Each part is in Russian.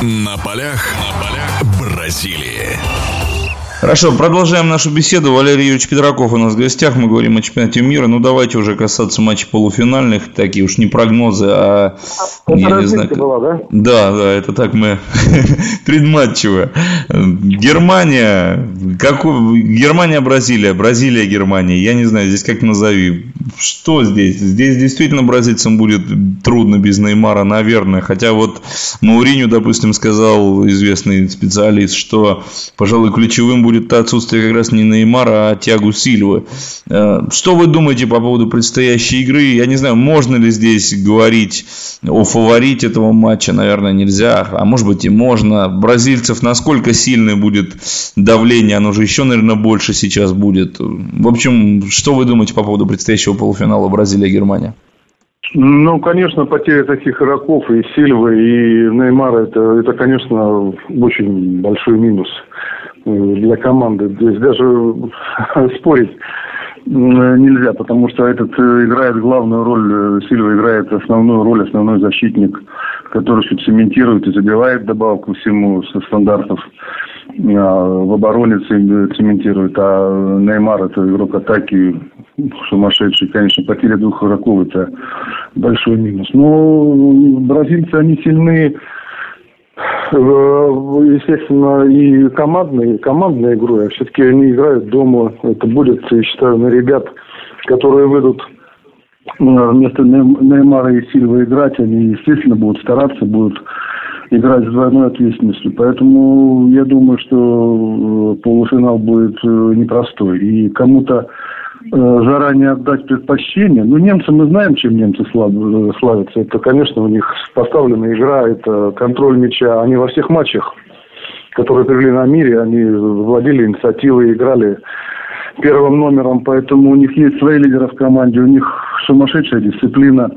На полях, на полях Бразилии. Хорошо, продолжаем нашу беседу. Валерий Юрьевич Петраков у нас в гостях. Мы говорим о чемпионате мира. Ну, давайте уже касаться матчей полуфинальных. Такие уж не прогнозы, а... Это я не знаю, была, да? Да, да, это так мы предматчево. Германия, как... Германия, Бразилия, Бразилия, Германия. Я не знаю, здесь как назови. Что здесь? Здесь действительно бразильцам будет трудно без Неймара, наверное. Хотя вот Мауриню, допустим, сказал известный специалист, что, пожалуй, ключевым будет отсутствие как раз не Неймара, а Тиагу Сильвы. Э, что вы думаете по поводу предстоящей игры? Я не знаю, можно ли здесь говорить о фаворите этого матча? Наверное, нельзя. А может быть и можно. Бразильцев насколько сильное будет давление? Оно же еще, наверное, больше сейчас будет. В общем, что вы думаете по поводу предстоящего полуфинала Бразилия-Германия? Ну, конечно, потеря таких игроков и Сильвы, и Неймара, это, это, конечно, очень большой минус для команды. То есть даже спорить нельзя, потому что этот э, играет главную роль, э, Сильва играет основную роль, основной защитник, который все цементирует и забивает добавку всему со стандартов. А в обороне цементирует, а Неймар это игрок атаки сумасшедший, конечно, потеря двух игроков это большой минус. Но бразильцы, они сильны естественно, и командной, командной игрой, а все-таки они играют дома. Это будет, я считаю, на ребят, которые выйдут э, вместо Неймара и Сильва играть, они, естественно, будут стараться, будут играть с двойной ответственностью. Поэтому я думаю, что э, полуфинал будет э, непростой. И кому-то Э, заранее отдать предпочтение. Ну, немцы, мы знаем, чем немцы э, славятся. Это, конечно, у них поставленная игра, это контроль мяча. Они во всех матчах, которые привели на мире, они владели инициативой, играли первым номером, поэтому у них есть свои лидеры в команде, у них сумасшедшая дисциплина.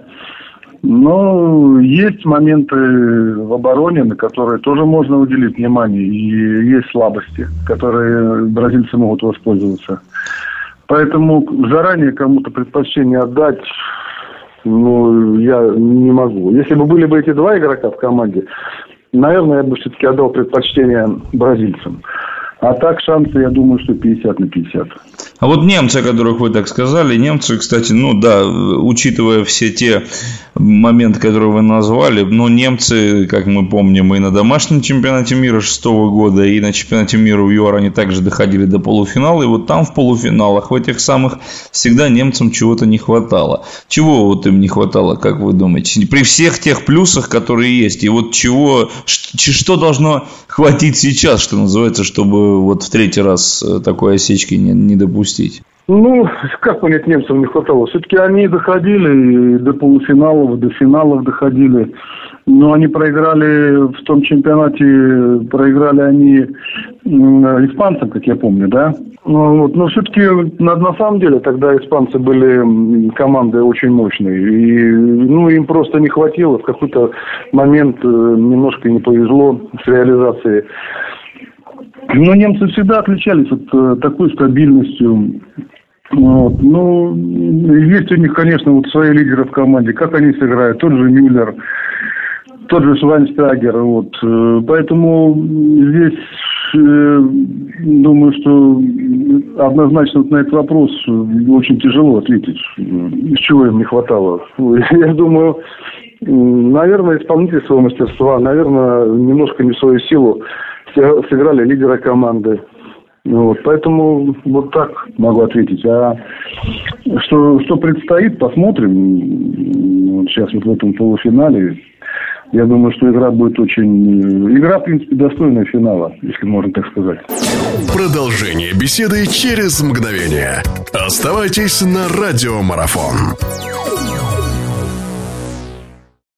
Но есть моменты в обороне, на которые тоже можно уделить внимание, и есть слабости, которые бразильцы могут воспользоваться. Поэтому заранее кому-то предпочтение отдать, ну, я не могу. Если бы были бы эти два игрока в команде, наверное, я бы все-таки отдал предпочтение бразильцам. А так шансы, я думаю, что 50 на 50. А вот немцы, о которых вы так сказали, немцы, кстати, ну да, учитывая все те моменты, которые вы назвали, но немцы, как мы помним, и на домашнем чемпионате мира шестого года, и на чемпионате мира в ЮАР они также доходили до полуфинала, и вот там в полуфиналах, в этих самых, всегда немцам чего-то не хватало. Чего вот им не хватало, как вы думаете? При всех тех плюсах, которые есть, и вот чего, что должно хватить сейчас, что называется, чтобы вот в третий раз э, такой осечки не, не допустить? Ну, как понять, немцам не хватало. Все-таки они доходили до полуфиналов, до финалов доходили. Но они проиграли в том чемпионате, проиграли они испанцам, как я помню, да? Ну, вот. Но все-таки на, на самом деле тогда испанцы были командой очень мощной. И ну, им просто не хватило. В какой-то момент э, немножко не повезло с реализацией. Но немцы всегда отличались вот э, такой стабильностью. Вот. Ну, есть у них, конечно, вот свои лидеры в команде. Как они сыграют? Тот же Мюллер, тот же Швайнстагер. Вот. Э, поэтому здесь э, думаю, что однозначно вот на этот вопрос очень тяжело ответить. Чего им не хватало? Я думаю, наверное, исполнительского мастерства, наверное, немножко не свою силу сыграли лидера команды. Вот, поэтому вот так могу ответить. А что, что предстоит, посмотрим. Сейчас вот в этом полуфинале. Я думаю, что игра будет очень... Игра, в принципе, достойная финала, если можно так сказать. Продолжение беседы через мгновение. Оставайтесь на радиомарафон.